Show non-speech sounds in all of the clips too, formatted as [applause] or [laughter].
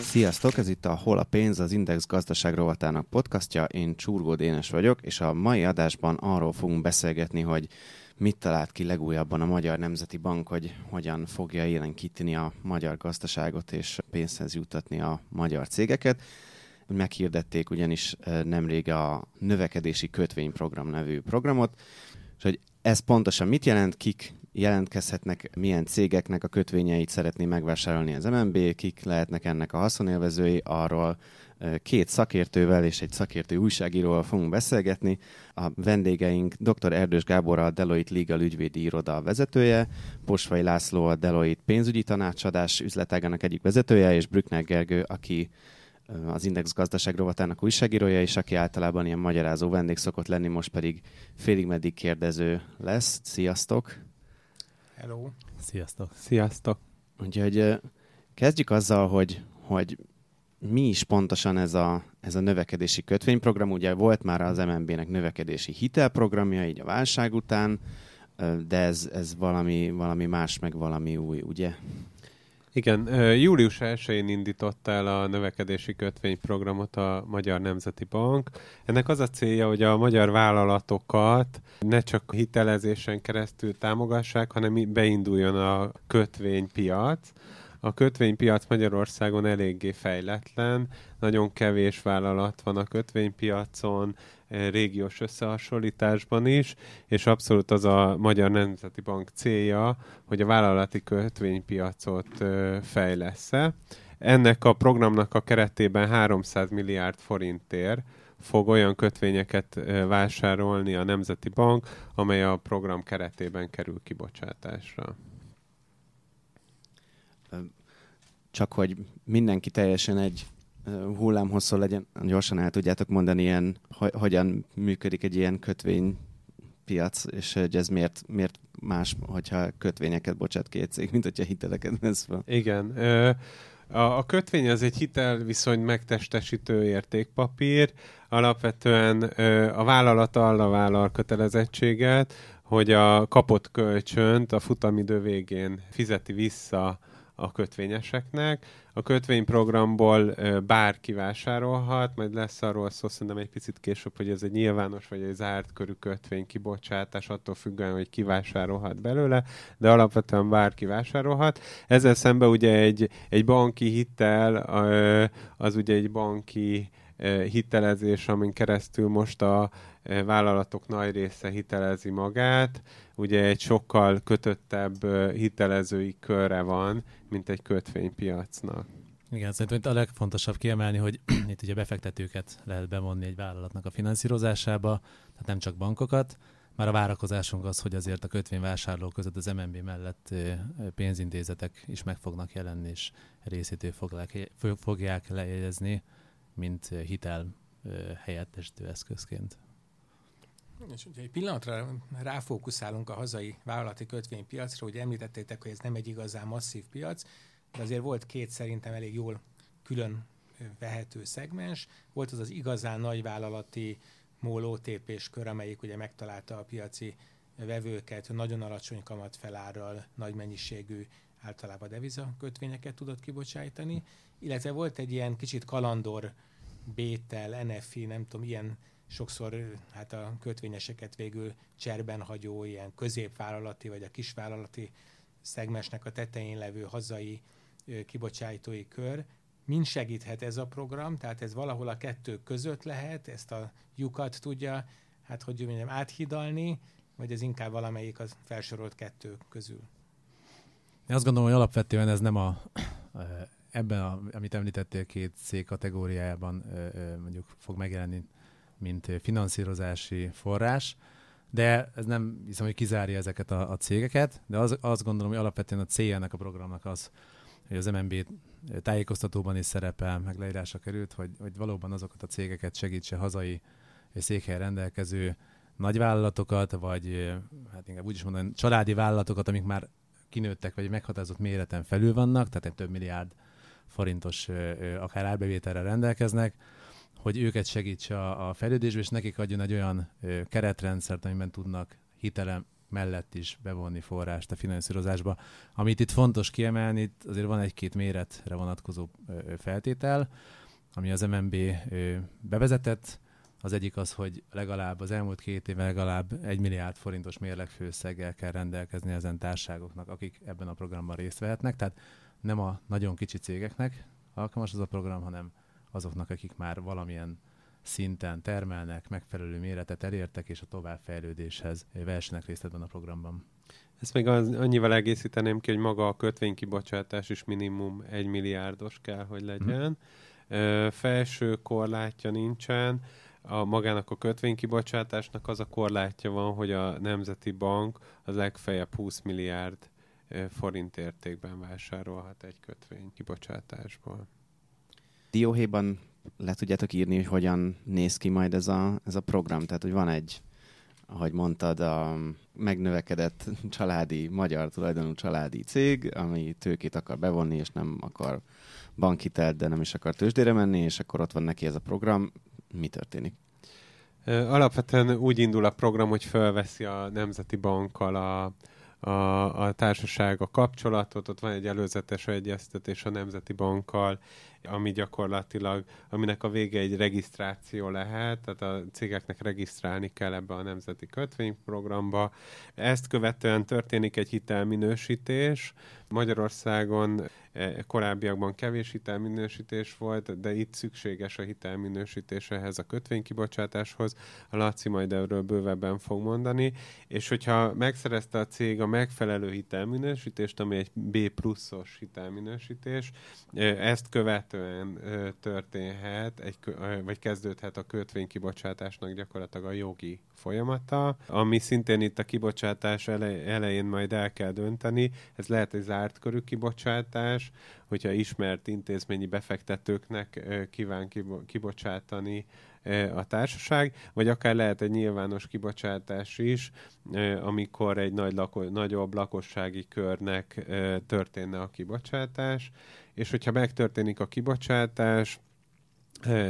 Sziasztok, ez itt a Hol a pénz, az Index gazdaság rovatának podcastja. Én Csurgó Dénes vagyok, és a mai adásban arról fogunk beszélgetni, hogy mit talált ki legújabban a Magyar Nemzeti Bank, hogy hogyan fogja élenkíteni a magyar gazdaságot és pénzhez jutatni a magyar cégeket. Meghirdették ugyanis nemrég a növekedési kötvényprogram nevű programot, és hogy ez pontosan mit jelent, kik jelentkezhetnek, milyen cégeknek a kötvényeit szeretné megvásárolni az MNB, kik lehetnek ennek a haszonélvezői, arról két szakértővel és egy szakértő újságíróval fogunk beszélgetni. A vendégeink dr. Erdős Gábor, a Deloitte Legal ügyvédi iroda vezetője, Posvai László, a Deloitte pénzügyi tanácsadás üzletágának egyik vezetője, és Brückner Gergő, aki az Index gazdaság rovatának újságírója, és aki általában ilyen magyarázó vendég szokott lenni, most pedig félig meddig kérdező lesz. Sziasztok! Hello! Sziasztok! Sziasztok! Úgyhogy kezdjük azzal, hogy, hogy mi is pontosan ez a, ez a növekedési kötvényprogram. Ugye volt már az MNB-nek növekedési hitelprogramja, így a válság után, de ez, ez valami, valami más, meg valami új, ugye? Igen, július 1-én indított el a növekedési kötvényprogramot a Magyar Nemzeti Bank. Ennek az a célja, hogy a magyar vállalatokat ne csak hitelezésen keresztül támogassák, hanem beinduljon a kötvénypiac. A kötvénypiac Magyarországon eléggé fejletlen, nagyon kevés vállalat van a kötvénypiacon, régiós összehasonlításban is, és abszolút az a Magyar Nemzeti Bank célja, hogy a vállalati kötvénypiacot fejlesz-e. Ennek a programnak a keretében 300 milliárd forintért fog olyan kötvényeket vásárolni a Nemzeti Bank, amely a program keretében kerül kibocsátásra. Csak hogy mindenki teljesen egy hullámhosszú legyen, gyorsan el tudjátok mondani, ilyen, hogy, hogyan működik egy ilyen kötvény piac, és hogy ez miért, miért más, hogyha kötvényeket bocsát két cég, mint hogyha hiteleket vesz fel. Igen. A, kötvény az egy hitelviszony megtestesítő értékpapír. Alapvetően a vállalat arra vállal kötelezettséget, hogy a kapott kölcsönt a futamidő végén fizeti vissza a kötvényeseknek. A kötvényprogramból bárki vásárolhat, majd lesz arról szó szerintem egy picit később, hogy ez egy nyilvános vagy egy zárt körű kötvény kibocsátás, attól függően, hogy ki vásárolhat belőle, de alapvetően bárki vásárolhat. Ezzel szemben ugye egy, egy banki hitel, az ugye egy banki hitelezés, amin keresztül most a vállalatok nagy része hitelezi magát, ugye egy sokkal kötöttebb hitelezői körre van, mint egy kötvénypiacnak. Igen, szerintem itt a legfontosabb kiemelni, hogy [clears throat] itt ugye befektetőket lehet bevonni egy vállalatnak a finanszírozásába, tehát nem csak bankokat. Már a várakozásunk az, hogy azért a kötvényvásárlók között az MNB mellett pénzintézetek is meg fognak jelenni, és részét fogják, fogják lejegyezni, mint hitel helyettesítő eszközként. És ugye egy pillanatra ráfókuszálunk a hazai vállalati kötvénypiacra, hogy említettétek, hogy ez nem egy igazán masszív piac, de azért volt két szerintem elég jól külön vehető szegmens. Volt az az igazán nagy vállalati MOL OTP-s kör, amelyik ugye megtalálta a piaci vevőket, nagyon alacsony kamatfelárral, nagy mennyiségű általában deviza kötvényeket tudott kibocsájtani, illetve volt egy ilyen kicsit kalandor Bétel, NFI, nem tudom, ilyen sokszor hát a kötvényeseket végül cserben hagyó ilyen középvállalati vagy a kisvállalati szegmesnek a tetején levő hazai kibocsájtói kör. Mind segíthet ez a program, tehát ez valahol a kettő között lehet, ezt a lyukat tudja, hát hogy mondjam, áthidalni, vagy ez inkább valamelyik az felsorolt kettő közül? Én azt gondolom, hogy alapvetően ez nem a ebben, a, amit említettél, két C kategóriájában mondjuk fog megjelenni mint finanszírozási forrás, de ez nem hiszem, hogy kizárja ezeket a, a cégeket, de az, azt gondolom, hogy alapvetően a célja ennek a programnak az, hogy az MNB tájékoztatóban is szerepel, meg leírásra került, hogy, hogy valóban azokat a cégeket segítse hazai székhely rendelkező nagyvállalatokat, vagy hát inkább úgy is mondani, családi vállalatokat, amik már kinőttek, vagy meghatározott méreten felül vannak, tehát egy több milliárd forintos akár árbevételre rendelkeznek, hogy őket segítse a, a fejlődésbe, és nekik adjon egy olyan keretrendszert, amiben tudnak hitelem mellett is bevonni forrást a finanszírozásba. Amit itt fontos kiemelni, itt azért van egy-két méretre vonatkozó feltétel, ami az MNB bevezetett. Az egyik az, hogy legalább az elmúlt két éve legalább egy milliárd forintos mérlegfőszeggel kell rendelkezni ezen társágoknak, akik ebben a programban részt vehetnek. Tehát nem a nagyon kicsi cégeknek alkalmas az a program, hanem azoknak, akik már valamilyen szinten termelnek, megfelelő méretet elértek, és a továbbfejlődéshez versenek részt ebben a programban. Ezt még az, annyival egészíteném ki, hogy maga a kötvénykibocsátás is minimum egy milliárdos kell, hogy legyen. Hmm. Felső korlátja nincsen. A magának a kötvénykibocsátásnak az a korlátja van, hogy a Nemzeti Bank az legfeljebb 20 milliárd forint értékben vásárolhat egy kötvény kibocsátásból. Dióhéjban le tudjátok írni, hogy hogyan néz ki majd ez a, ez a program? Tehát, hogy van egy, ahogy mondtad, a megnövekedett családi, magyar tulajdonú családi cég, ami tőkét akar bevonni, és nem akar bankitelt, de nem is akar tőzsdére menni, és akkor ott van neki ez a program. Mi történik? Alapvetően úgy indul a program, hogy felveszi a Nemzeti Bankkal a, a, a társaság a kapcsolatot, ott van egy előzetes egyeztetés a Nemzeti Bankkal, ami gyakorlatilag, aminek a vége egy regisztráció lehet, tehát a cégeknek regisztrálni kell ebbe a Nemzeti Kötvényprogramba. Ezt követően történik egy hitelminősítés. Magyarországon korábbiakban kevés hitelminősítés volt, de itt szükséges a hitelminősítés ehhez a kötvénykibocsátáshoz. A Laci majd erről bővebben fog mondani, és hogyha megszerezte a cég a megfelelő hitelminősítést, ami egy B pluszos hitelminősítés, e, ezt követően e, történhet, egy, vagy kezdődhet a kötvénykibocsátásnak gyakorlatilag a jogi folyamata, ami szintén itt a kibocsátás elején majd el kell dönteni. Ez lehet egy zárt körű kibocsátás, hogyha ismert intézményi befektetőknek kíván kibocsátani a társaság, vagy akár lehet egy nyilvános kibocsátás is, amikor egy nagy lako- nagyobb lakossági körnek történne a kibocsátás, és hogyha megtörténik a kibocsátás,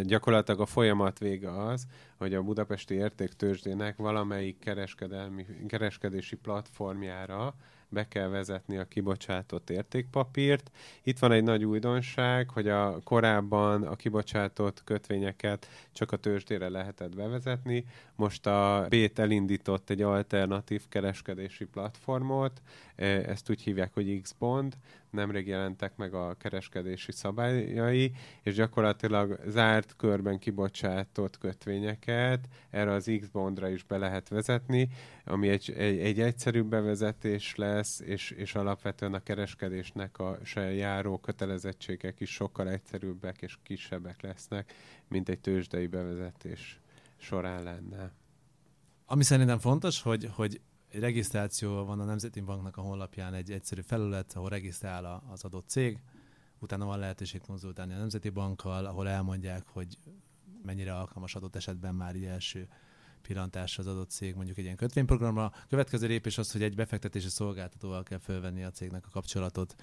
gyakorlatilag a folyamat vége az, hogy a budapesti értéktőzsdének valamelyik kereskedelmi, kereskedési platformjára be kell vezetni a kibocsátott értékpapírt. Itt van egy nagy újdonság, hogy a korábban a kibocsátott kötvényeket csak a tőzsdére lehetett bevezetni. Most a Bét elindított egy alternatív kereskedési platformot, e, ezt úgy hívják, hogy X-Bond, nemrég jelentek meg a kereskedési szabályai, és gyakorlatilag zárt körben kibocsátott kötvényeket erre az X-Bondra is be lehet vezetni, ami egy, egy, egy egyszerűbb bevezetés lesz, és, és alapvetően a kereskedésnek a se járó kötelezettségek is sokkal egyszerűbbek és kisebbek lesznek, mint egy tőzsdei bevezetés során lenne. Ami szerintem fontos, hogy, hogy egy regisztráció van a Nemzeti Banknak a honlapján egy egyszerű felület, ahol regisztrál az adott cég, utána van lehetőség konzultálni a Nemzeti Bankkal, ahol elmondják, hogy mennyire alkalmas adott esetben már így első pillantásra az adott cég mondjuk egy ilyen kötvényprogramra. Következő lépés az, hogy egy befektetési szolgáltatóval kell fölvenni a cégnek a kapcsolatot,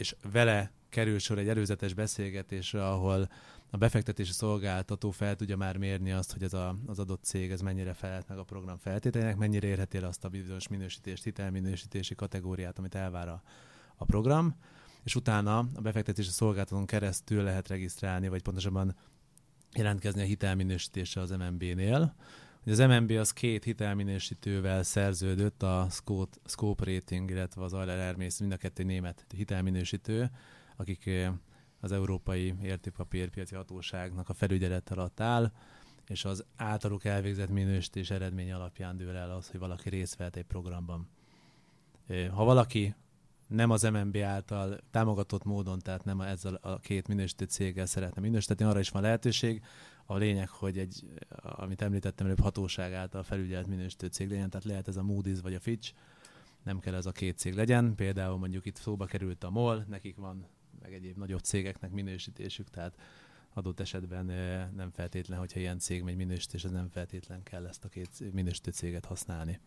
és vele kerül sor egy előzetes beszélgetésre, ahol a befektetési szolgáltató fel tudja már mérni azt, hogy ez a, az adott cég ez mennyire felelt meg a program feltételének, mennyire érheti el azt a bizonyos minősítést, hitelminősítési kategóriát, amit elvár a, a program, és utána a befektetési szolgáltatón keresztül lehet regisztrálni, vagy pontosabban jelentkezni a hitelminősítésre az MNB-nél. Az MNB az két hitelminősítővel szerződött, a Scope, Scope Rating, illetve az Euler Hermes, mind a kettő német hitelminősítő, akik eh, az Európai Értékpapírpiaci Hatóságnak a felügyelet alatt áll, és az általuk elvégzett minősítés eredmény alapján dől el az, hogy valaki részt vehet egy programban. Eh, ha valaki nem az MNB által támogatott módon, tehát nem ezzel a két minősítő céggel szeretne minősíteni, arra is van lehetőség. A lényeg, hogy egy, amit említettem előbb, hatóság által felügyelt minősítő cég legyen, tehát lehet ez a Moody's vagy a Fitch, nem kell ez a két cég legyen. Például mondjuk itt szóba került a MOL, nekik van meg egyéb nagyobb cégeknek minősítésük, tehát adott esetben nem feltétlen, hogyha ilyen cég megy minősítés, az nem feltétlen kell ezt a két minősítő céget használni.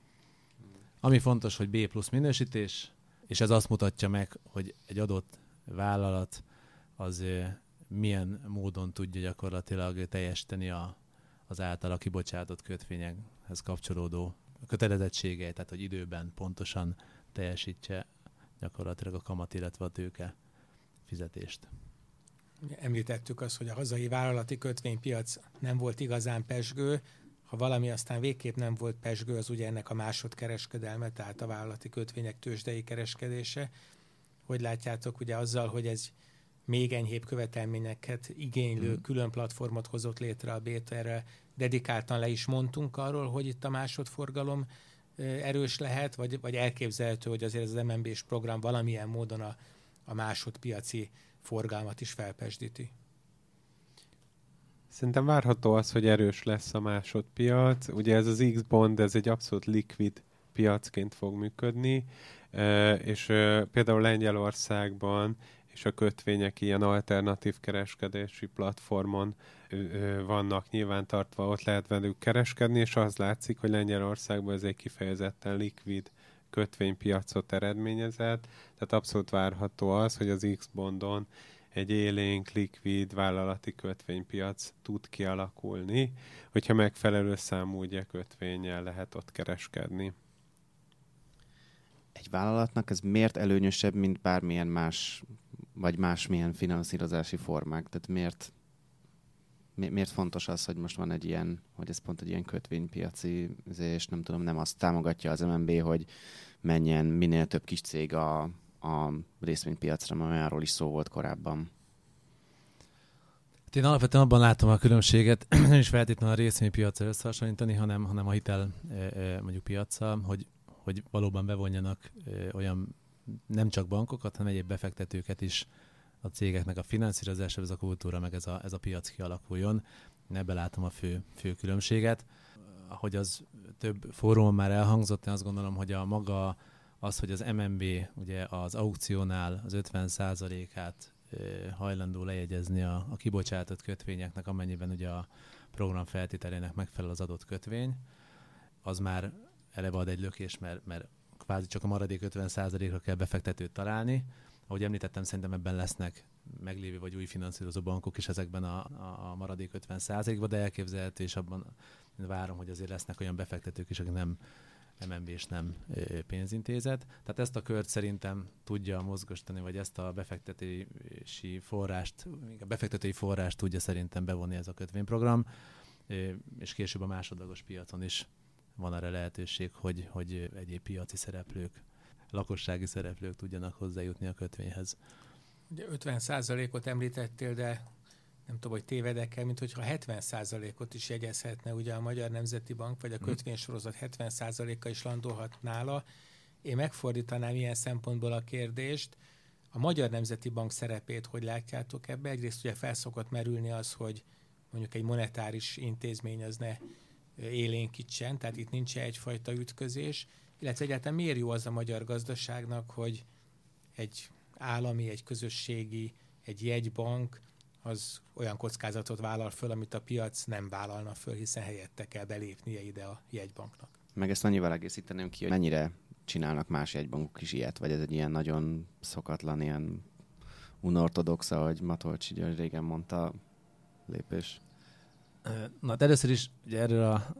Ami fontos, hogy B plusz minősítés, és ez azt mutatja meg, hogy egy adott vállalat az milyen módon tudja gyakorlatilag teljesíteni a, az általa kibocsátott kötvényekhez kapcsolódó kötelezettségeit, tehát hogy időben pontosan teljesítse gyakorlatilag a kamat, illetve a tőke fizetést. Említettük azt, hogy a hazai vállalati kötvénypiac nem volt igazán pesgő, ha valami aztán végképp nem volt pesgő, az ugye ennek a másodkereskedelme, tehát a vállalati kötvények tőzsdei kereskedése. Hogy látjátok, ugye azzal, hogy ez még enyhébb követelményeket igénylő mm. külön platformot hozott létre a BTR-re, dedikáltan le is mondtunk arról, hogy itt a másodforgalom erős lehet, vagy, vagy elképzelhető, hogy azért az MNB-s program valamilyen módon a, a másodpiaci forgalmat is felpesdíti. Szerintem várható az, hogy erős lesz a másodpiac. Ugye ez az X-bond, ez egy abszolút likvid piacként fog működni, és például Lengyelországban és a kötvények ilyen alternatív kereskedési platformon vannak nyilván tartva, ott lehet velük kereskedni, és az látszik, hogy Lengyelországban ez egy kifejezetten likvid kötvénypiacot eredményezett, tehát abszolút várható az, hogy az X-bondon egy élénk, likvid vállalati kötvénypiac tud kialakulni, hogyha megfelelő számú ugye kötvényel lehet ott kereskedni. Egy vállalatnak ez miért előnyösebb, mint bármilyen más, vagy másmilyen finanszírozási formák? Tehát miért, mi, miért fontos az, hogy most van egy ilyen, hogy ez pont egy ilyen kötvénypiaci, és nem tudom, nem azt támogatja az MNB, hogy menjen minél több kis cég a, a részvénypiacra, mert olyanról is szó volt korábban. Hát én alapvetően abban látom a különbséget, [clears throat] nem is feltétlenül a részvénypiacra összehasonlítani, hanem, hanem a hitel e, e, mondjuk piacsal, hogy, hogy valóban bevonjanak e, olyan nem csak bankokat, hanem egyéb befektetőket is a cégeknek a finanszírozása, ez a kultúra, meg ez a, ez a piac kialakuljon. Ebbe látom a fő, fő különbséget. Ahogy az több fórumon már elhangzott, én azt gondolom, hogy a maga az, hogy az MNB ugye az aukciónál az 50%-át hajlandó lejegyezni a, a kibocsátott kötvényeknek, amennyiben ugye a program feltételének megfelel az adott kötvény, az már eleve ad egy lökés, mert, mert kvázi csak a maradék 50%-ra kell befektetőt találni. Ahogy említettem, szerintem ebben lesznek meglévő vagy új finanszírozó bankok is ezekben a, a, maradék 50%-ban, de elképzelhető, és abban várom, hogy azért lesznek olyan befektetők is, akik nem MNB és nem pénzintézet. Tehát ezt a kört szerintem tudja mozgostani, vagy ezt a befektetési forrást, a befektetői forrást tudja szerintem bevonni ez a kötvényprogram, és később a másodlagos piacon is van arra lehetőség, hogy, hogy egyéb piaci szereplők, lakossági szereplők tudjanak hozzájutni a kötvényhez. Ugye 50%-ot említettél, de nem tudom, hogy tévedek-e, mint hogyha 70%-ot is jegyezhetne ugye a Magyar Nemzeti Bank, vagy a mhm. kötvénysorozat 70%-a is landolhat nála. Én megfordítanám ilyen szempontból a kérdést. A Magyar Nemzeti Bank szerepét hogy látjátok ebbe? Egyrészt ugye felszokott merülni az, hogy mondjuk egy monetáris intézmény az ne élénkítsen, tehát itt nincs egyfajta ütközés, illetve egyáltalán miért jó az a magyar gazdaságnak, hogy egy állami, egy közösségi, egy jegybank az olyan kockázatot vállal föl, amit a piac nem vállalna föl, hiszen helyette kell belépnie ide a jegybanknak. Meg ezt annyival egészíteném ki, hogy mennyire csinálnak más jegybankok is ilyet, vagy ez egy ilyen nagyon szokatlan, ilyen unortodox, ahogy Matolcsi régen mondta, lépés. Na, de először is ugye erről a,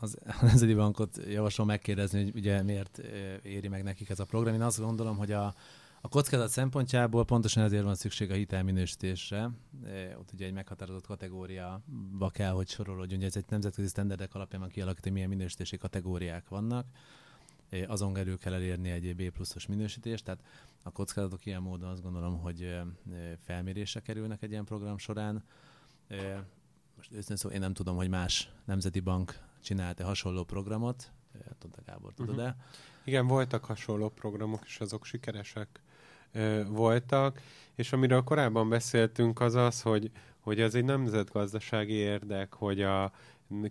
az, [laughs] Nemzeti Bankot javaslom megkérdezni, hogy ugye miért éri meg nekik ez a program. Én azt gondolom, hogy a, a kockázat szempontjából pontosan ezért van szükség a hitelminősítésre. Ott ugye egy meghatározott kategóriába kell, hogy sorolódjon. Ugye ez egy nemzetközi standardek alapján van kialakítani, milyen minősítési kategóriák vannak. Azon belül kell elérni egy B pluszos minősítést, tehát a kockázatok ilyen módon azt gondolom, hogy felmérésre kerülnek egy ilyen program során. Most őszintén szó, én nem tudom, hogy más nemzeti bank csinált-e hasonló programot. Tudta Gábor, tudod-e? Uh-huh. Igen, voltak hasonló programok, és azok sikeresek voltak, és amiről korábban beszéltünk az az, hogy, hogy ez egy nemzetgazdasági érdek, hogy a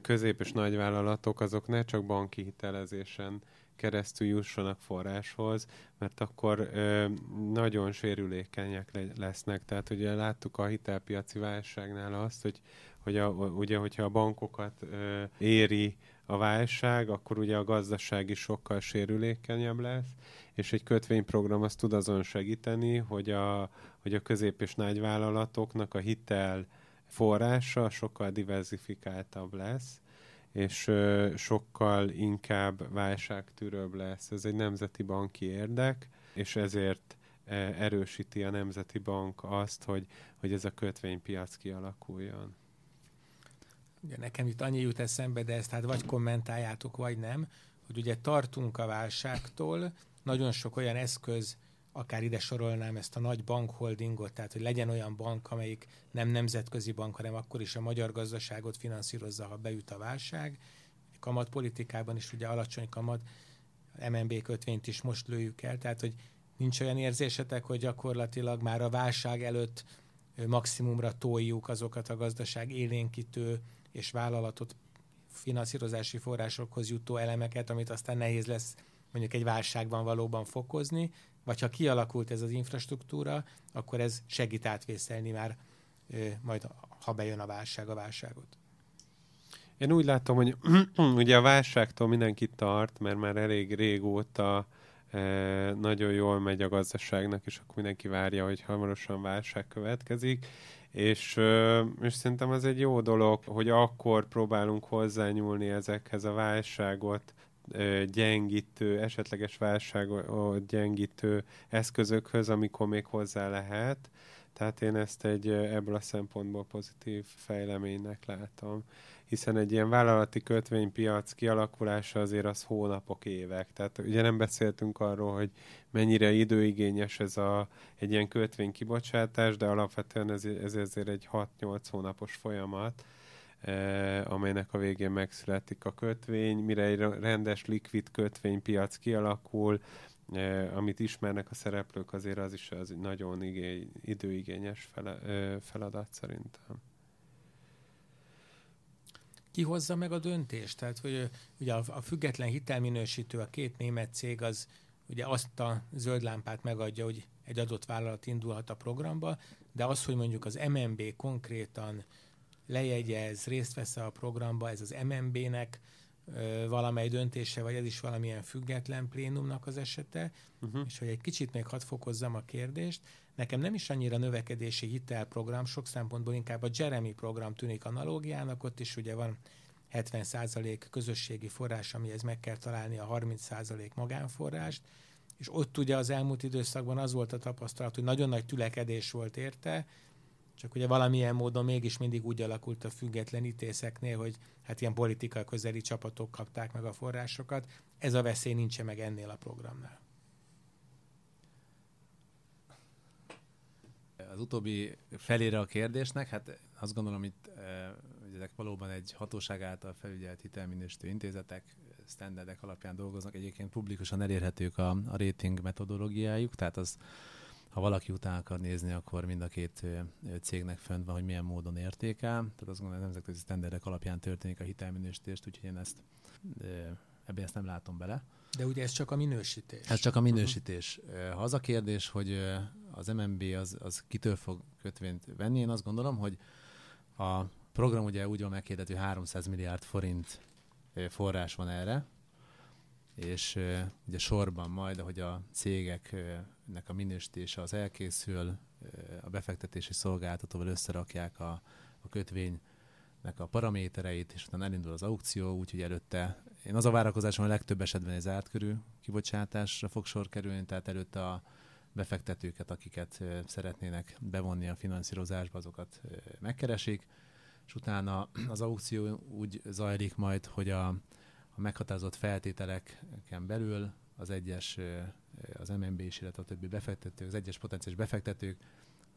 közép- és nagyvállalatok azok ne csak banki hitelezésen keresztül jussanak forráshoz, mert akkor ö, nagyon sérülékenyek le- lesznek. Tehát ugye láttuk a hitelpiaci válságnál azt, hogy, hogy a, ugye, hogyha a bankokat ö, éri a válság, akkor ugye a gazdaság is sokkal sérülékenyebb lesz, és egy kötvényprogram azt tud azon segíteni, hogy a, hogy a közép- és nagy vállalatoknak a hitel forrása sokkal diversifikáltabb lesz, és ö, sokkal inkább válságtűrőbb lesz. Ez egy nemzeti banki érdek, és ezért erősíti a Nemzeti Bank azt, hogy, hogy ez a kötvénypiac kialakuljon. Ugye nekem itt annyi jut eszembe, de ezt hát vagy kommentáljátok, vagy nem, hogy ugye tartunk a válságtól, nagyon sok olyan eszköz, akár ide sorolnám ezt a nagy bankholdingot, tehát hogy legyen olyan bank, amelyik nem nemzetközi bank, hanem akkor is a magyar gazdaságot finanszírozza, ha beüt a válság. Kamatpolitikában is ugye alacsony kamat, MNB kötvényt is most lőjük el, tehát hogy nincs olyan érzésetek, hogy gyakorlatilag már a válság előtt maximumra toljuk azokat a gazdaság élénkítő és vállalatot finanszírozási forrásokhoz jutó elemeket, amit aztán nehéz lesz mondjuk egy válságban valóban fokozni, vagy ha kialakult ez az infrastruktúra, akkor ez segít átvészelni már majd, ha bejön a válság, a válságot. Én úgy látom, hogy [clears throat] ugye a válságtól mindenki tart, mert már elég régóta nagyon jól megy a gazdaságnak, és akkor mindenki várja, hogy hamarosan válság következik, és, és szerintem ez egy jó dolog, hogy akkor próbálunk hozzányúlni ezekhez a válságot gyengítő, esetleges válságot gyengítő eszközökhöz, amikor még hozzá lehet. Tehát én ezt egy ebből a szempontból pozitív fejleménynek látom hiszen egy ilyen vállalati kötvénypiac kialakulása azért az hónapok, évek. Tehát ugye nem beszéltünk arról, hogy mennyire időigényes ez a, egy ilyen kötvény kibocsátás, de alapvetően ez, ez azért egy 6-8 hónapos folyamat, eh, amelynek a végén megszületik a kötvény, mire egy rendes likvid kötvénypiac kialakul, eh, amit ismernek a szereplők, azért az is az nagyon igény, időigényes fele, eh, feladat szerintem ki hozza meg a döntést? Tehát, hogy ugye a, a független hitelminősítő, a két német cég az ugye azt a zöld lámpát megadja, hogy egy adott vállalat indulhat a programba, de az, hogy mondjuk az MNB konkrétan lejegyez, részt vesz a programba, ez az MNB-nek valamely döntése, vagy ez is valamilyen független plénumnak az esete, uh-huh. és hogy egy kicsit még hadd fokozzam a kérdést, nekem nem is annyira növekedési hitelprogram, sok szempontból inkább a Jeremy program tűnik analógiának, ott is ugye van 70% közösségi forrás, amihez meg kell találni a 30% magánforrást, és ott ugye az elmúlt időszakban az volt a tapasztalat, hogy nagyon nagy tülekedés volt érte, csak ugye valamilyen módon mégis mindig úgy alakult a függetlenítéseknél, hogy hát ilyen politikai közeli csapatok kapták meg a forrásokat. Ez a veszély nincs meg ennél a programnál. Az utóbbi felére a kérdésnek, hát azt gondolom itt hogy ezek valóban egy hatóság által felügyelt hitelminősítő intézetek, standardek alapján dolgoznak. Egyébként publikusan elérhetők a, a rating metodológiájuk, tehát az ha valaki után akar nézni, akkor mind a két cégnek fönt van, hogy milyen módon értékel. Tehát azt gondolom, hogy nemzetközi standardek alapján történik a hitelminősítést, úgyhogy én ezt ebben ezt nem látom bele. De ugye ez csak a minősítés. Ez csak a minősítés. Ha az a kérdés, hogy az MNB az, az kitől fog kötvényt venni, én azt gondolom, hogy a program ugye úgy van megkérdető, 300 milliárd forint forrás van erre, és ugye sorban majd, ahogy a cégeknek a minősítése az elkészül, a befektetési szolgáltatóval összerakják a, a kötvénynek a paramétereit, és utána elindul az aukció, úgyhogy előtte én az a várakozásom, hogy a legtöbb esetben egy zárt körű kibocsátásra fog sor kerülni, tehát előtte a befektetőket, akiket szeretnének bevonni a finanszírozásba, azokat megkeresik, és utána az aukció úgy zajlik majd, hogy a, a meghatározott feltételeken belül az egyes, az MNB is, illetve a többi befektetők, az egyes potenciális befektetők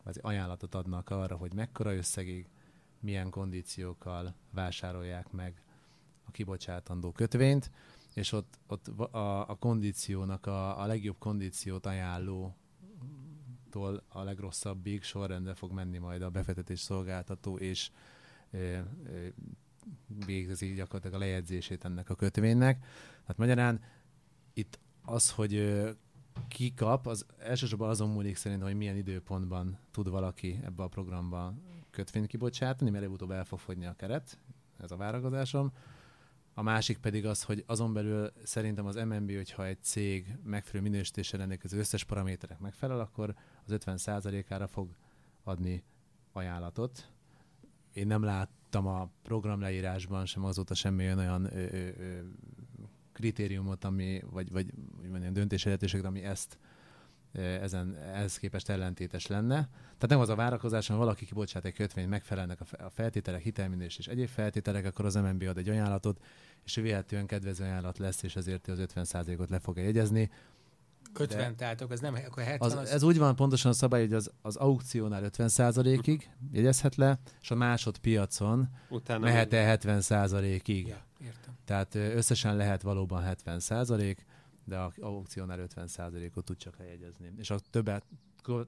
az ajánlatot adnak arra, hogy mekkora összegig, milyen kondíciókkal vásárolják meg a kibocsátandó kötvényt, és ott, ott a, a kondíciónak a, a legjobb kondíciót ajánló a legrosszabbig sorrendbe fog menni majd a befektetés szolgáltató, és végzi gyakorlatilag a lejegyzését ennek a kötvénynek. Hát magyarán itt az, hogy ki kap, az elsősorban azon múlik szerintem, hogy milyen időpontban tud valaki ebbe a programba kötvényt kibocsátani, mert előbb-utóbb el fog fogyni a keret, ez a várakozásom. A másik pedig az, hogy azon belül szerintem az MNB, hogyha egy cég megfelelő minősítéssel rendelkező összes paraméterek megfelel, akkor az 50%-ára fog adni ajánlatot. Én nem láttam a programleírásban sem azóta semmi olyan ö, ö, ö, kritériumot, ami, vagy, vagy vagy döntési lehetőségre, ami ezt ezen ehhez képest ellentétes lenne. Tehát nem az a várakozás, hogy valaki kibocsát egy kötvényt, megfelelnek a feltételek, hitelminős és egyéb feltételek, akkor az MNB ad egy ajánlatot, és véletlenül kedvező ajánlat lesz, és ezért az 50%-ot le fogja jegyezni. 50, de tehát az nem, akkor 70 az, az... Ez úgy van pontosan a szabály, hogy az, az aukciónál 50%-ig jegyezhet le, és a másodpiacon Utána mehet el 70%-ig. Ja, értem. Tehát összesen lehet valóban 70%, de a aukciónál 50%-ot tud csak lejegyezni. És a többet,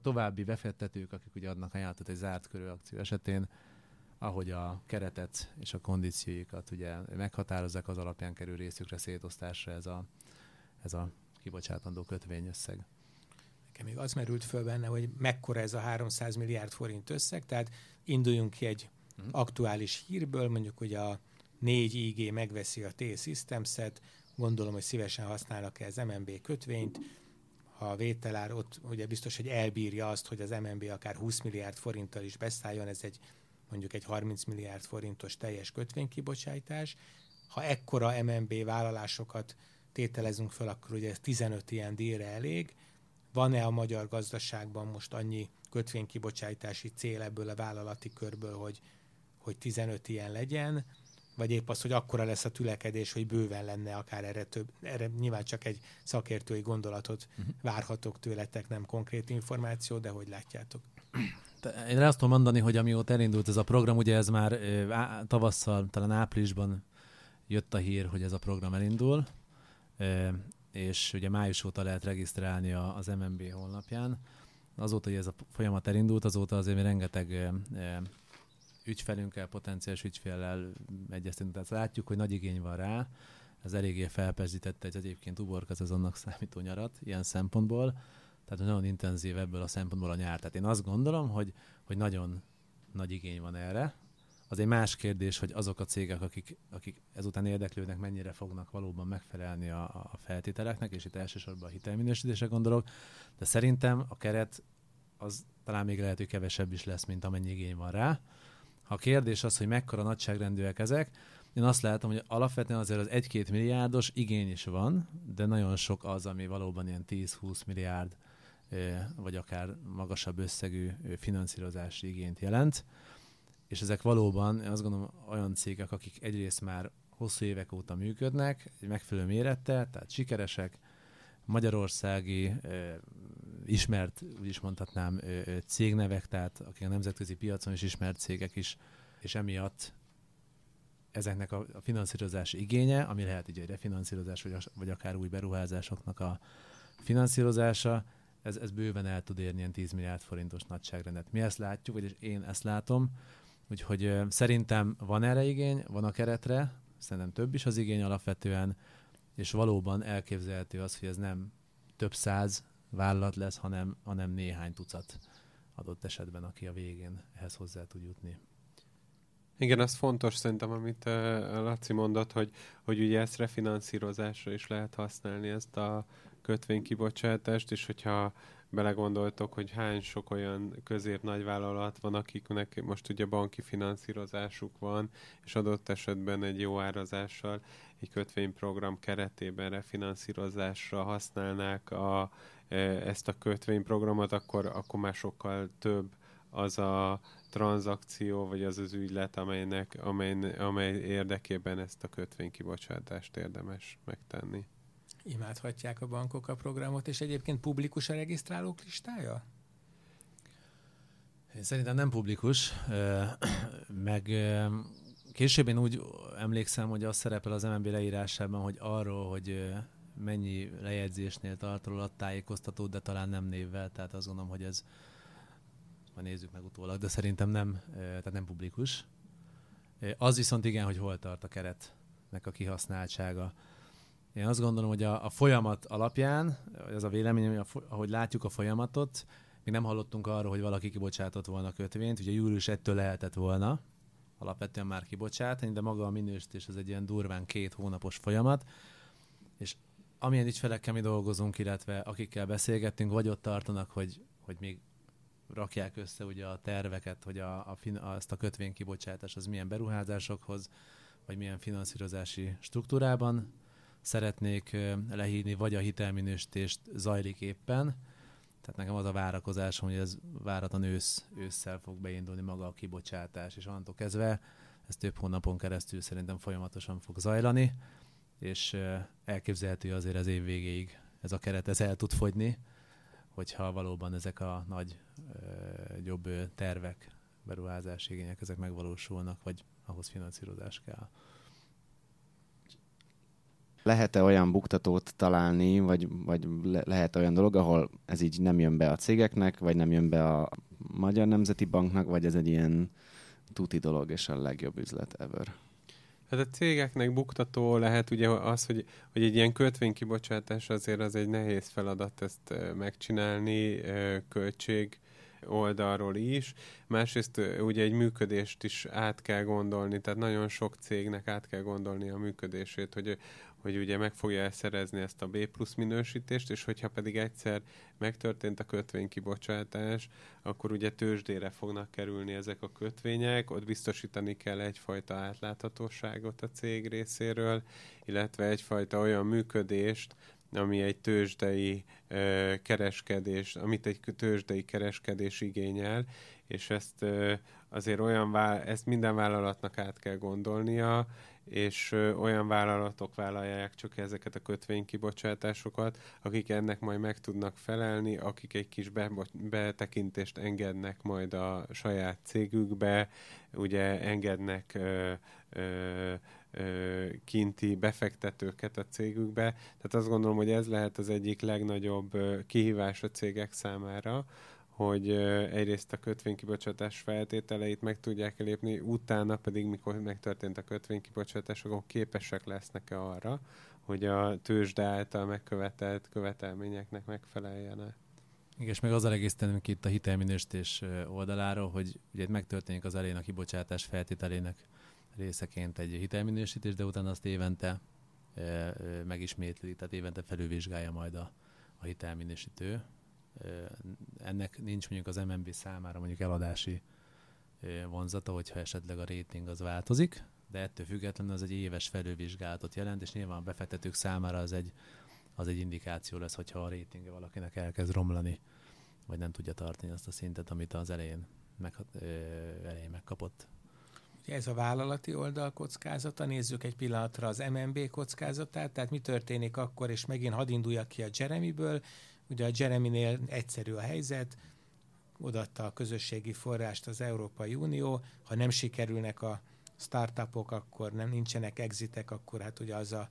további befektetők, akik ugye adnak ajánlatot egy zárt körű akció esetén, ahogy a keretet és a kondícióikat ugye meghatározzák, az alapján kerül részükre szétosztásra ez a, ez a kibocsátandó kötvényösszeg. Nekem még az merült föl benne, hogy mekkora ez a 300 milliárd forint összeg, tehát induljunk ki egy uh-huh. aktuális hírből, mondjuk, hogy a 4 IG megveszi a T-Systems-et, gondolom, hogy szívesen használnak-e az MNB kötvényt, ha a vételár ott ugye biztos, hogy elbírja azt, hogy az MNB akár 20 milliárd forinttal is beszálljon, ez egy mondjuk egy 30 milliárd forintos teljes kötvénykibocsátás. Ha ekkora MNB vállalásokat tételezünk föl, akkor ugye 15 ilyen díjra elég. Van-e a magyar gazdaságban most annyi kötvénykibocsátási cél ebből a vállalati körből, hogy, hogy 15 ilyen legyen? vagy épp az, hogy akkora lesz a tülekedés, hogy bőven lenne akár erre több, erre nyilván csak egy szakértői gondolatot uh-huh. várhatok tőletek, nem konkrét információ, de hogy látjátok? Én azt tudom mondani, hogy amióta elindult ez a program, ugye ez már tavasszal, talán áprilisban jött a hír, hogy ez a program elindul, és ugye május óta lehet regisztrálni az MNB honlapján. Azóta, hogy ez a folyamat elindult, azóta azért még rengeteg ügyfelünkkel, potenciális ügyféllel egyeztetünk. Tehát látjuk, hogy nagy igény van rá, ez eléggé felpezítette egy egyébként uborka annak számító nyarat ilyen szempontból, tehát nagyon intenzív ebből a szempontból a nyár. Tehát én azt gondolom, hogy, hogy nagyon nagy igény van erre. Az egy más kérdés, hogy azok a cégek, akik, akik ezután érdeklődnek, mennyire fognak valóban megfelelni a, a feltételeknek, és itt elsősorban a hitelminősítésre gondolok, de szerintem a keret az talán még lehet, kevesebb is lesz, mint amennyi igény van rá. Ha a kérdés az, hogy mekkora nagyságrendűek ezek, én azt látom, hogy alapvetően azért az 1-2 milliárdos igény is van, de nagyon sok az, ami valóban ilyen 10-20 milliárd vagy akár magasabb összegű finanszírozási igényt jelent. És ezek valóban, azt gondolom, olyan cégek, akik egyrészt már hosszú évek óta működnek, egy megfelelő mérettel, tehát sikeresek, magyarországi ismert, úgy is mondhatnám, cégnevek, tehát akik a nemzetközi piacon is ismert cégek is, és emiatt ezeknek a, a finanszírozási igénye, ami lehet így egy refinanszírozás, vagy, vagy akár új beruházásoknak a finanszírozása, ez, ez bőven el tud érni ilyen 10 milliárd forintos nagyságrendet. Mi ezt látjuk, vagyis én ezt látom, úgyhogy szerintem van erre igény, van a keretre, szerintem több is az igény alapvetően, és valóban elképzelhető az, hogy ez nem több száz vállalat lesz, hanem, hanem néhány tucat adott esetben, aki a végén ehhez hozzá tud jutni. Igen, az fontos szerintem, amit uh, Laci mondott, hogy, hogy ugye ezt refinanszírozásra is lehet használni, ezt a kötvénykibocsátást, és hogyha belegondoltok, hogy hány sok olyan közép nagyvállalat van, akiknek most ugye banki finanszírozásuk van, és adott esetben egy jó árazással egy kötvényprogram keretében refinanszírozásra használnák a, e, ezt a kötvényprogramot, akkor, akkor már sokkal több az a tranzakció, vagy az az ügylet, amelynek, amely, amely érdekében ezt a kötvénykibocsátást érdemes megtenni. Imádhatják a bankok a programot, és egyébként publikus a regisztrálók listája? Én szerintem nem publikus, meg később én úgy emlékszem, hogy az szerepel az MNB leírásában, hogy arról, hogy mennyi lejegyzésnél tart róla tájékoztató, de talán nem névvel, tehát azt gondolom, hogy ez majd nézzük meg utólag, de szerintem nem, tehát nem publikus. Az viszont igen, hogy hol tart a keretnek a kihasználtsága. Én azt gondolom, hogy a, a folyamat alapján, ez a véleményem, ahogy látjuk a folyamatot, még nem hallottunk arról, hogy valaki kibocsátott volna kötvényt, ugye július 1-től lehetett volna alapvetően már kibocsátani, de maga a minősítés az egy ilyen durván két hónapos folyamat, és amilyen ügyfelekkel mi dolgozunk, illetve akikkel beszélgettünk, vagy ott tartanak, hogy, hogy még rakják össze ugye a terveket, hogy a, a, a, azt a kötvénykibocsátás az milyen beruházásokhoz, vagy milyen finanszírozási struktúrában szeretnék lehívni, vagy a hitelminősítést zajlik éppen. Tehát nekem az a várakozásom, hogy ez váratlan ősz, ősszel fog beindulni maga a kibocsátás, és onnantól kezdve ez több hónapon keresztül szerintem folyamatosan fog zajlani, és elképzelhető azért az év végéig ez a keret ez el tud fogyni, hogyha valóban ezek a nagy jobb tervek, beruházási igények, ezek megvalósulnak, vagy ahhoz finanszírozás kell. Lehet-e olyan buktatót találni, vagy, vagy le- lehet olyan dolog, ahol ez így nem jön be a cégeknek, vagy nem jön be a Magyar Nemzeti Banknak, vagy ez egy ilyen tuti dolog, és a legjobb üzlet ever? Hát a cégeknek buktató lehet ugye az, hogy, hogy egy ilyen kötvénykibocsátás azért az egy nehéz feladat ezt megcsinálni, költség oldalról is. Másrészt ugye egy működést is át kell gondolni, tehát nagyon sok cégnek át kell gondolni a működését, hogy, hogy ugye meg fogja szerezni ezt a B plusz minősítést, és hogyha pedig egyszer megtörtént a kötvénykibocsátás, akkor ugye tőzsdére fognak kerülni ezek a kötvények, ott biztosítani kell egyfajta átláthatóságot a cég részéről, illetve egyfajta olyan működést, ami egy tőzsdei ö, kereskedés, amit egy tőzsdei kereskedés igényel, és ezt ö, azért olyan, vá- ezt minden vállalatnak át kell gondolnia, és ö, olyan vállalatok vállalják csak ezeket a kötvénykibocsátásokat, akik ennek majd meg tudnak felelni, akik egy kis be- betekintést engednek majd a saját cégükbe, ugye engednek ö, ö, kinti befektetőket a cégükbe. Tehát azt gondolom, hogy ez lehet az egyik legnagyobb kihívás a cégek számára, hogy egyrészt a kötvénykibocsátás feltételeit meg tudják lépni, utána pedig, mikor megtörtént a kötvénykibocsátás, akkor képesek lesznek-e arra, hogy a tőzsde által megkövetelt követelményeknek megfeleljenek. Igen, és meg azzal egészítenünk itt a hitelminősítés oldaláról, hogy ugye megtörténik az elején a kibocsátás feltételének részeként egy hitelminősítés, de utána azt évente e, e, megismétli, tehát évente felülvizsgálja majd a, a hitelminősítő. Ennek nincs mondjuk az MNB számára mondjuk eladási vonzata, hogyha esetleg a rating az változik, de ettől függetlenül az egy éves felülvizsgálatot jelent, és nyilván a befektetők számára az egy, az egy indikáció lesz, hogyha a ratingje valakinek elkezd romlani, vagy nem tudja tartani azt a szintet, amit az elején, meg, elején megkapott. Ez a vállalati oldal kockázata. Nézzük egy pillanatra az MNB kockázatát, tehát mi történik akkor, és megint hadd induljak ki a Jeremyből. Ugye a Jeremynél egyszerű a helyzet, odaadta a közösségi forrást az Európai Unió, ha nem sikerülnek a startupok, akkor nem nincsenek exitek, akkor hát ugye az a,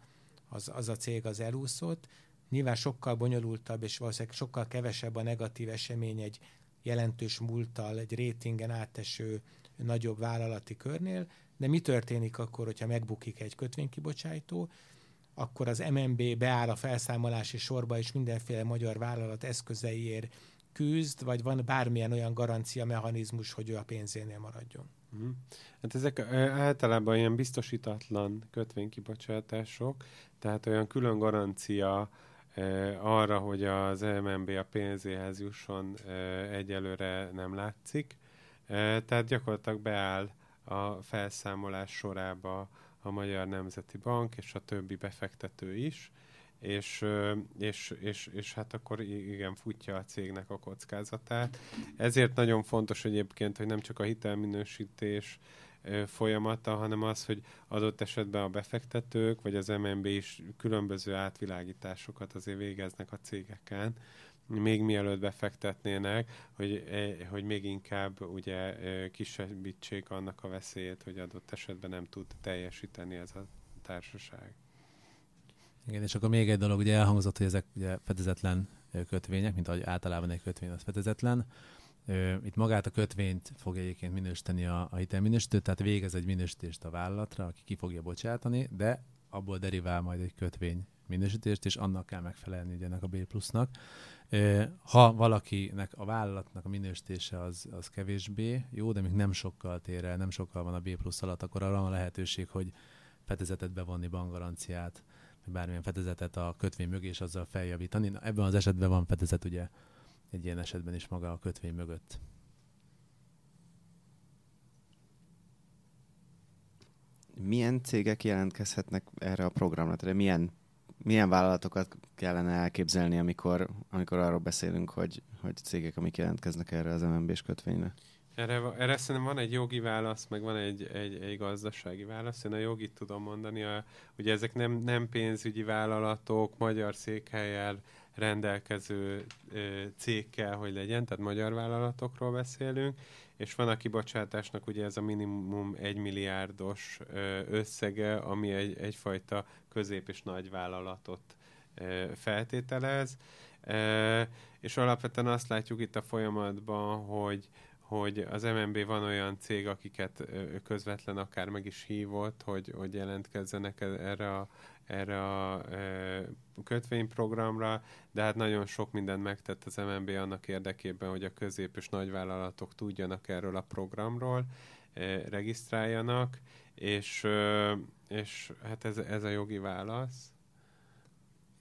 az, az a cég az elúszott. Nyilván sokkal bonyolultabb, és valószínűleg sokkal kevesebb a negatív esemény egy jelentős múlttal, egy rétingen áteső nagyobb vállalati körnél, de mi történik akkor, hogyha megbukik egy kötvénykibocsátó, akkor az MNB beáll a felszámolási sorba, és mindenféle magyar vállalat eszközeiért küzd, vagy van bármilyen olyan garancia mechanizmus, hogy ő a pénzénél maradjon? Mm. Hát ezek általában ilyen biztosítatlan kötvénykibocsátások, tehát olyan külön garancia arra, hogy az MNB a pénzéhez jusson, egyelőre nem látszik. Tehát gyakorlatilag beáll a felszámolás sorába a Magyar Nemzeti Bank és a többi befektető is, és, és, és, és hát akkor igen, futja a cégnek a kockázatát. Ezért nagyon fontos egyébként, hogy nem csak a hitelminősítés folyamata, hanem az, hogy adott esetben a befektetők, vagy az MNB is különböző átvilágításokat azért végeznek a cégeken, még mielőtt befektetnének, hogy, e, hogy még inkább ugye e, kisebbítsék annak a veszélyét, hogy adott esetben nem tud teljesíteni ez a társaság. Igen, és akkor még egy dolog, ugye elhangzott, hogy ezek ugye fedezetlen kötvények, mint ahogy általában egy kötvény az fedezetlen. Itt magát a kötvényt fogja egyébként minősíteni a, a hitelminősítő, tehát végez egy minősítést a vállalatra, aki ki fogja bocsátani, de abból derivál majd egy kötvény minősítést, és annak kell megfelelni ugye ennek a B plusznak. Ha valakinek a vállalatnak a minősítése az, az kevésbé jó, de még nem sokkal tér el, nem sokkal van a B plusz alatt, akkor arra van lehetőség, hogy fedezetet bevonni, bankgaranciát, vagy bármilyen fedezetet a kötvény mögé, és azzal feljavítani. Na, ebben az esetben van fedezet ugye egy ilyen esetben is maga a kötvény mögött. Milyen cégek jelentkezhetnek erre a programra? Tehát milyen, milyen vállalatokat kellene elképzelni, amikor, amikor arról beszélünk, hogy, hogy cégek, amik jelentkeznek erre az MNB-s kötvényre? Erre, erre szerintem van egy jogi válasz, meg van egy, egy, egy gazdasági válasz. Én a jogit tudom mondani. A, ugye ezek nem, nem pénzügyi vállalatok, magyar székhelyel rendelkező ö, cég kell, hogy legyen, tehát magyar vállalatokról beszélünk, és van a kibocsátásnak ugye ez a minimum egy milliárdos összege, ami egy, egyfajta közép- és nagy vállalatot feltételez, és alapvetően azt látjuk itt a folyamatban, hogy hogy az MNB van olyan cég, akiket közvetlen akár meg is hívott, hogy, hogy jelentkezzenek e, erre a, erre a kötvényprogramra, de hát nagyon sok mindent megtett az MNB annak érdekében, hogy a közép- és nagyvállalatok tudjanak erről a programról, regisztráljanak, és, és hát ez, ez a jogi válasz.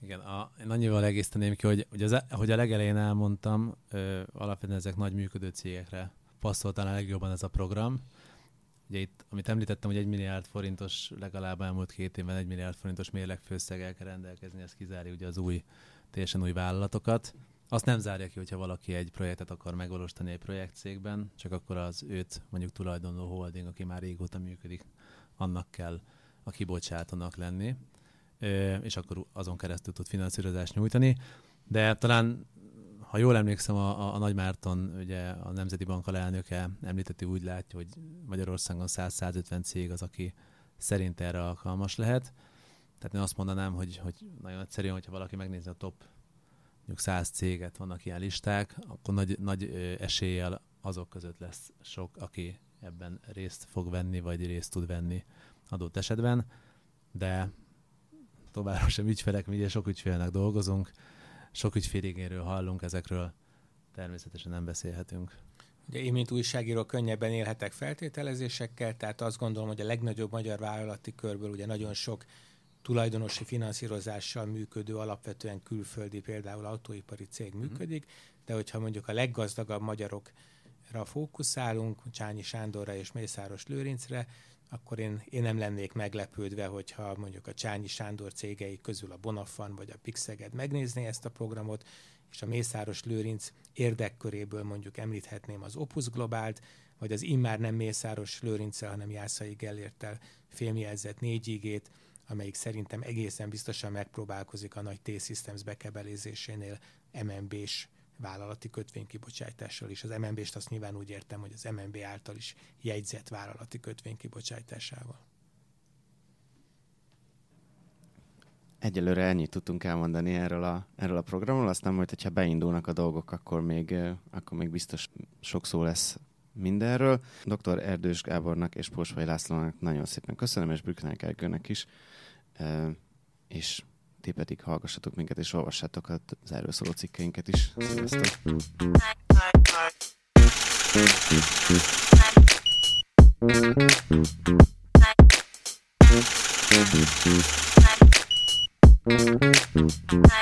Igen, a, én annyival egészteném ki, hogy, hogy, az, hogy a legelején elmondtam, ö, alapvetően ezek nagy működő cégekre passzoltál a legjobban ez a program. Ugye itt, amit említettem, hogy egy milliárd forintos, legalább elmúlt két évben egy milliárd forintos mérlegfőszeggel kell rendelkezni, ez kizárja ugye az új, teljesen új vállalatokat. Azt nem zárja ki, hogyha valaki egy projektet akar megvalósítani egy projektcégben, csak akkor az őt mondjuk tulajdonló holding, aki már régóta működik, annak kell a kibocsátónak lenni, és akkor azon keresztül tud finanszírozást nyújtani. De talán ha jól emlékszem, a, a, Nagy Márton, ugye a Nemzeti Bank alelnöke említeti úgy látja, hogy Magyarországon 100-150 cég az, aki szerint erre alkalmas lehet. Tehát én azt mondanám, hogy, hogy nagyon egyszerűen, hogyha valaki megnézi a top mondjuk 100 céget, vannak ilyen listák, akkor nagy, nagy eséllyel azok között lesz sok, aki ebben részt fog venni, vagy részt tud venni adott esetben, de továbbra sem ügyfelek, mi ugye sok ügyfélnek dolgozunk, sok ügyféligényről hallunk, ezekről természetesen nem beszélhetünk. Ugye én, mint újságíró, könnyebben élhetek feltételezésekkel, tehát azt gondolom, hogy a legnagyobb magyar vállalati körből ugye nagyon sok tulajdonosi finanszírozással működő, alapvetően külföldi, például autóipari cég mhm. működik, de hogyha mondjuk a leggazdagabb magyarokra fókuszálunk, Csányi Sándorra és Mészáros Lőrincre, akkor én, én nem lennék meglepődve, hogyha mondjuk a Csányi Sándor cégei közül a Bonafan vagy a Pixeged megnézné ezt a programot, és a Mészáros Lőrinc érdekköréből mondjuk említhetném az Opus Globált, vagy az immár nem Mészáros Lőrince, hanem Jászai Gellértel filmjelzett négyigét, amelyik szerintem egészen biztosan megpróbálkozik a nagy T-Systems bekebelezésénél MNB-s vállalati kötvénykibocsátással is. Az MNB-st azt nyilván úgy értem, hogy az MNB által is jegyzett vállalati kötvénykibocsátásával. Egyelőre ennyit tudtunk elmondani erről a, erről a programról, aztán majd, hogyha beindulnak a dolgok, akkor még, akkor még biztos sok szó lesz mindenről. Dr. Erdős Gábornak és Pósvai Lászlónak nagyon szépen köszönöm, és Brückner Ergőnek is. És ti pedig hallgassatok minket és olvassátok az erről szóló cikkeinket is. Sziasztok! Thank you.